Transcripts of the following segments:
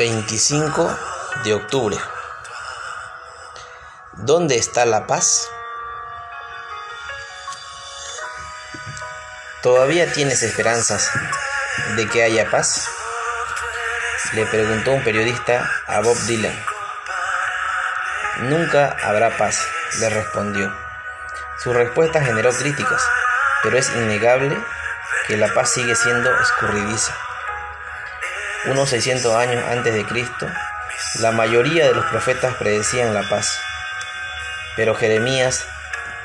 25 de octubre. ¿Dónde está la paz? ¿Todavía tienes esperanzas de que haya paz? Le preguntó un periodista a Bob Dylan. Nunca habrá paz, le respondió. Su respuesta generó críticas, pero es innegable que la paz sigue siendo escurridiza. Unos 600 años antes de Cristo, la mayoría de los profetas predecían la paz, pero Jeremías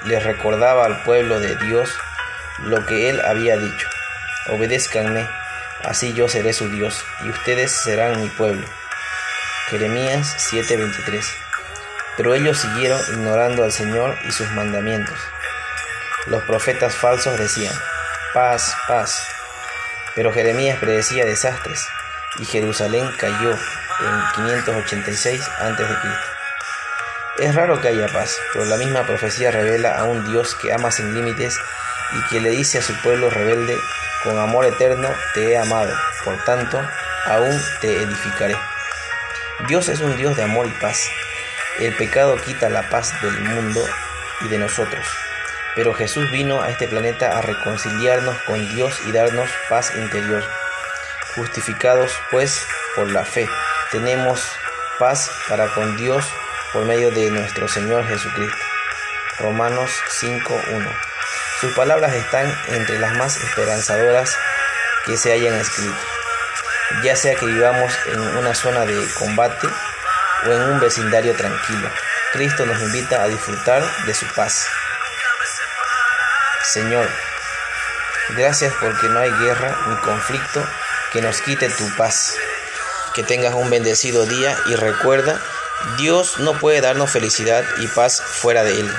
les recordaba al pueblo de Dios lo que él había dicho. Obedézcanme, así yo seré su Dios, y ustedes serán mi pueblo. Jeremías 7:23. Pero ellos siguieron ignorando al Señor y sus mandamientos. Los profetas falsos decían, paz, paz. Pero Jeremías predecía desastres y Jerusalén cayó en 586 a.C. Es raro que haya paz, pero la misma profecía revela a un Dios que ama sin límites y que le dice a su pueblo rebelde, con amor eterno te he amado, por tanto, aún te edificaré. Dios es un Dios de amor y paz. El pecado quita la paz del mundo y de nosotros. Pero Jesús vino a este planeta a reconciliarnos con Dios y darnos paz interior. Justificados pues por la fe, tenemos paz para con Dios por medio de nuestro Señor Jesucristo. Romanos 5.1. Sus palabras están entre las más esperanzadoras que se hayan escrito. Ya sea que vivamos en una zona de combate o en un vecindario tranquilo, Cristo nos invita a disfrutar de su paz. Señor, gracias porque no hay guerra ni conflicto que nos quite tu paz. Que tengas un bendecido día y recuerda, Dios no puede darnos felicidad y paz fuera de Él,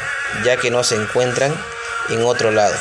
ya que no se encuentran en otro lado.